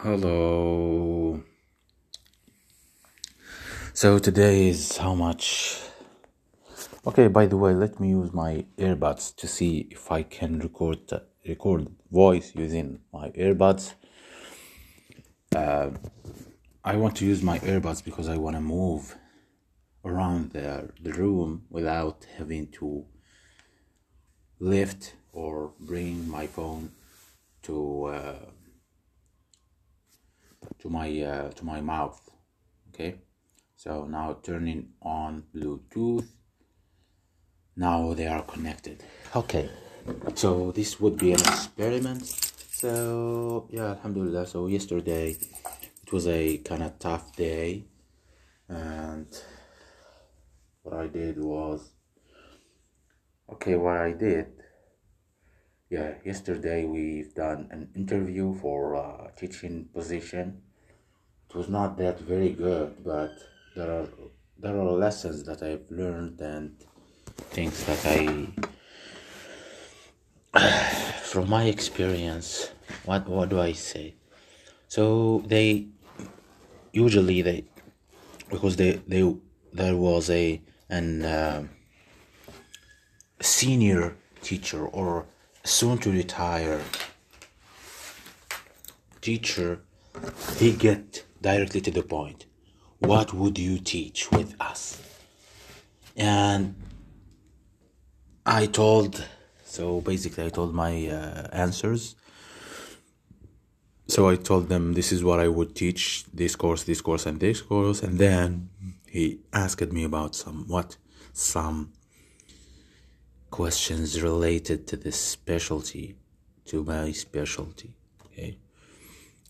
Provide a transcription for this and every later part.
Hello. So today is how much? Okay, by the way, let me use my earbuds to see if I can record record voice using my earbuds. I want to use my earbuds because I want to move around the, the room without having to lift or bring my phone to uh, to my uh, to my mouth. Okay, so now turning on Bluetooth. Now they are connected. Okay, so this would be an experiment. So yeah, Alhamdulillah. So yesterday it was a kind of tough day, and what I did was okay. What I did yeah, yesterday we've done an interview for a teaching position. It was not that very good, but there are there are lessons that I've learned and things that I from my experience. What what do I say? So they usually they because they they there was a an um senior teacher or soon to retire. Teacher he get directly to the point. What would you teach with us? And i told so basically i told my uh, answers. So i told them this is what i would teach this course this course and this course. And then he asked me about some what some questions related to this specialty to my specialty okay?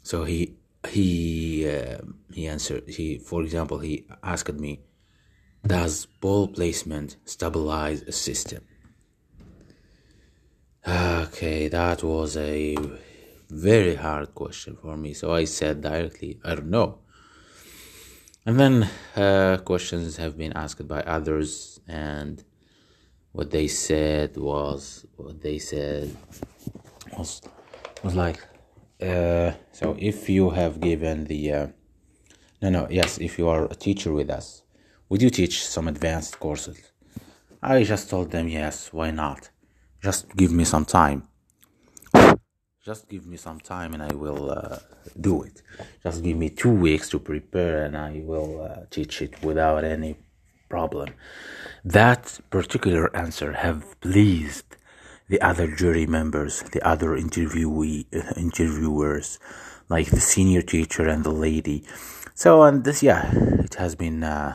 So he he um he answered he for example he asked me does pole placement stabilize a system? Okay that was a very hard question for me so i said directly i don't know. And then uh, questions have been asked by others and what they said was what they said was was like uh, so if you have given the uh, no no yes if you are a teacher with us would you teach some advanced courses? I just told them yes why not? Just give me some time. Just give me some time and i will uh, do it. Just give me two weeks to prepare and i will uh, teach it without any problem that particular answer have pleased the other jury members the other interviewee uh, interviewers like the senior teacher and the lady so and this yeah it has been uh,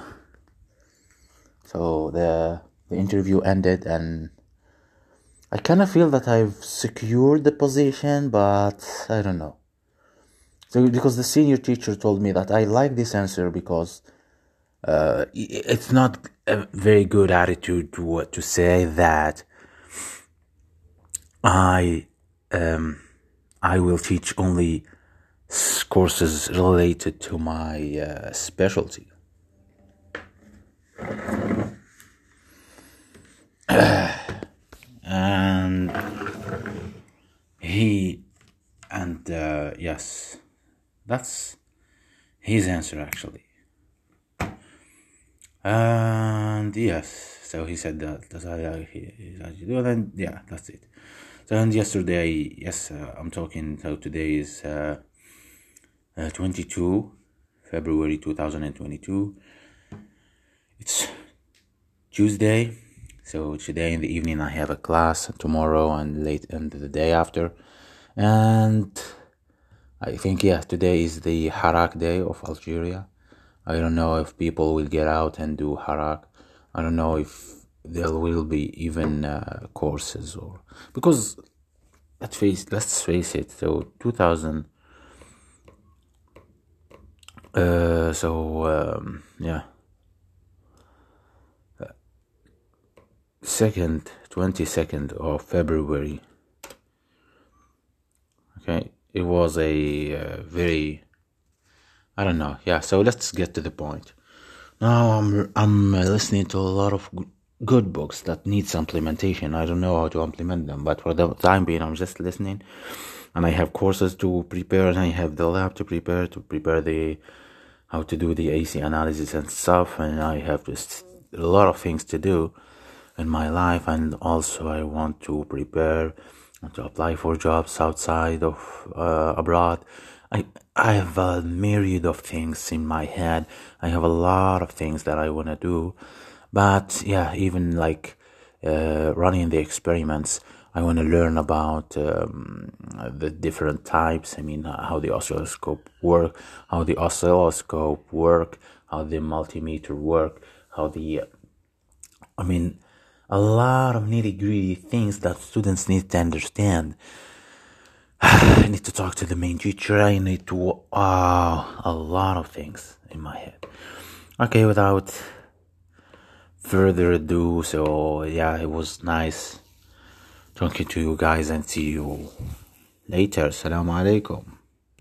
so the the interview ended and I kind of feel that I've secured the position, but I don't know. So because the senior teacher told me that I like this answer because uh, it's not a very good attitude to uh, to say that I um, I will teach only courses related to my uh, specialty. And he and uh, yes, that's his answer actually. And yes, so he said that that's how he, do, and yeah, that's it. So and yesterday, yes, uh, I'm talking. So today is uh, uh, 22 February 2022. It's Tuesday, so today in the evening I have a class. Tomorrow and late and the day after, and I think yeah, today is the Hirak Day of Algeria. I don't know if people will get out and do Hirak. I don't know if there will be even uh, courses or because let's face let's face it. So 2000. Uh, so um, yeah, second twenty second of February. Okay, it was a uh, very I don't know. Yeah, so let's get to the point. Now I'm I'm uh, listening to a lot of good books that need some implementation. I don't know how to implement them, but for the time being, I'm just listening. and I have courses to prepare, and I have the lab to prepare to prepare the how to do the AC analysis and stuff, and I have just a lot of things to do in my life, and also I want to prepare to apply for jobs outside of uh, abroad. I I have a myriad of things in my head. I have a lot of things that I want to do, but yeah, even like uh, running the experiments, I want to learn about um, the different types. I mean, how the oscilloscope work, how the oscilloscope work, how the multimeter work, how the I mean, a lot of nitty gritty things that students need to understand. I need to talk to the main teacher. I need to uh, a lot of things in my head. Okay, without further ado, so yeah, it was nice talking to you guys and see you later. Assalamu alaikum.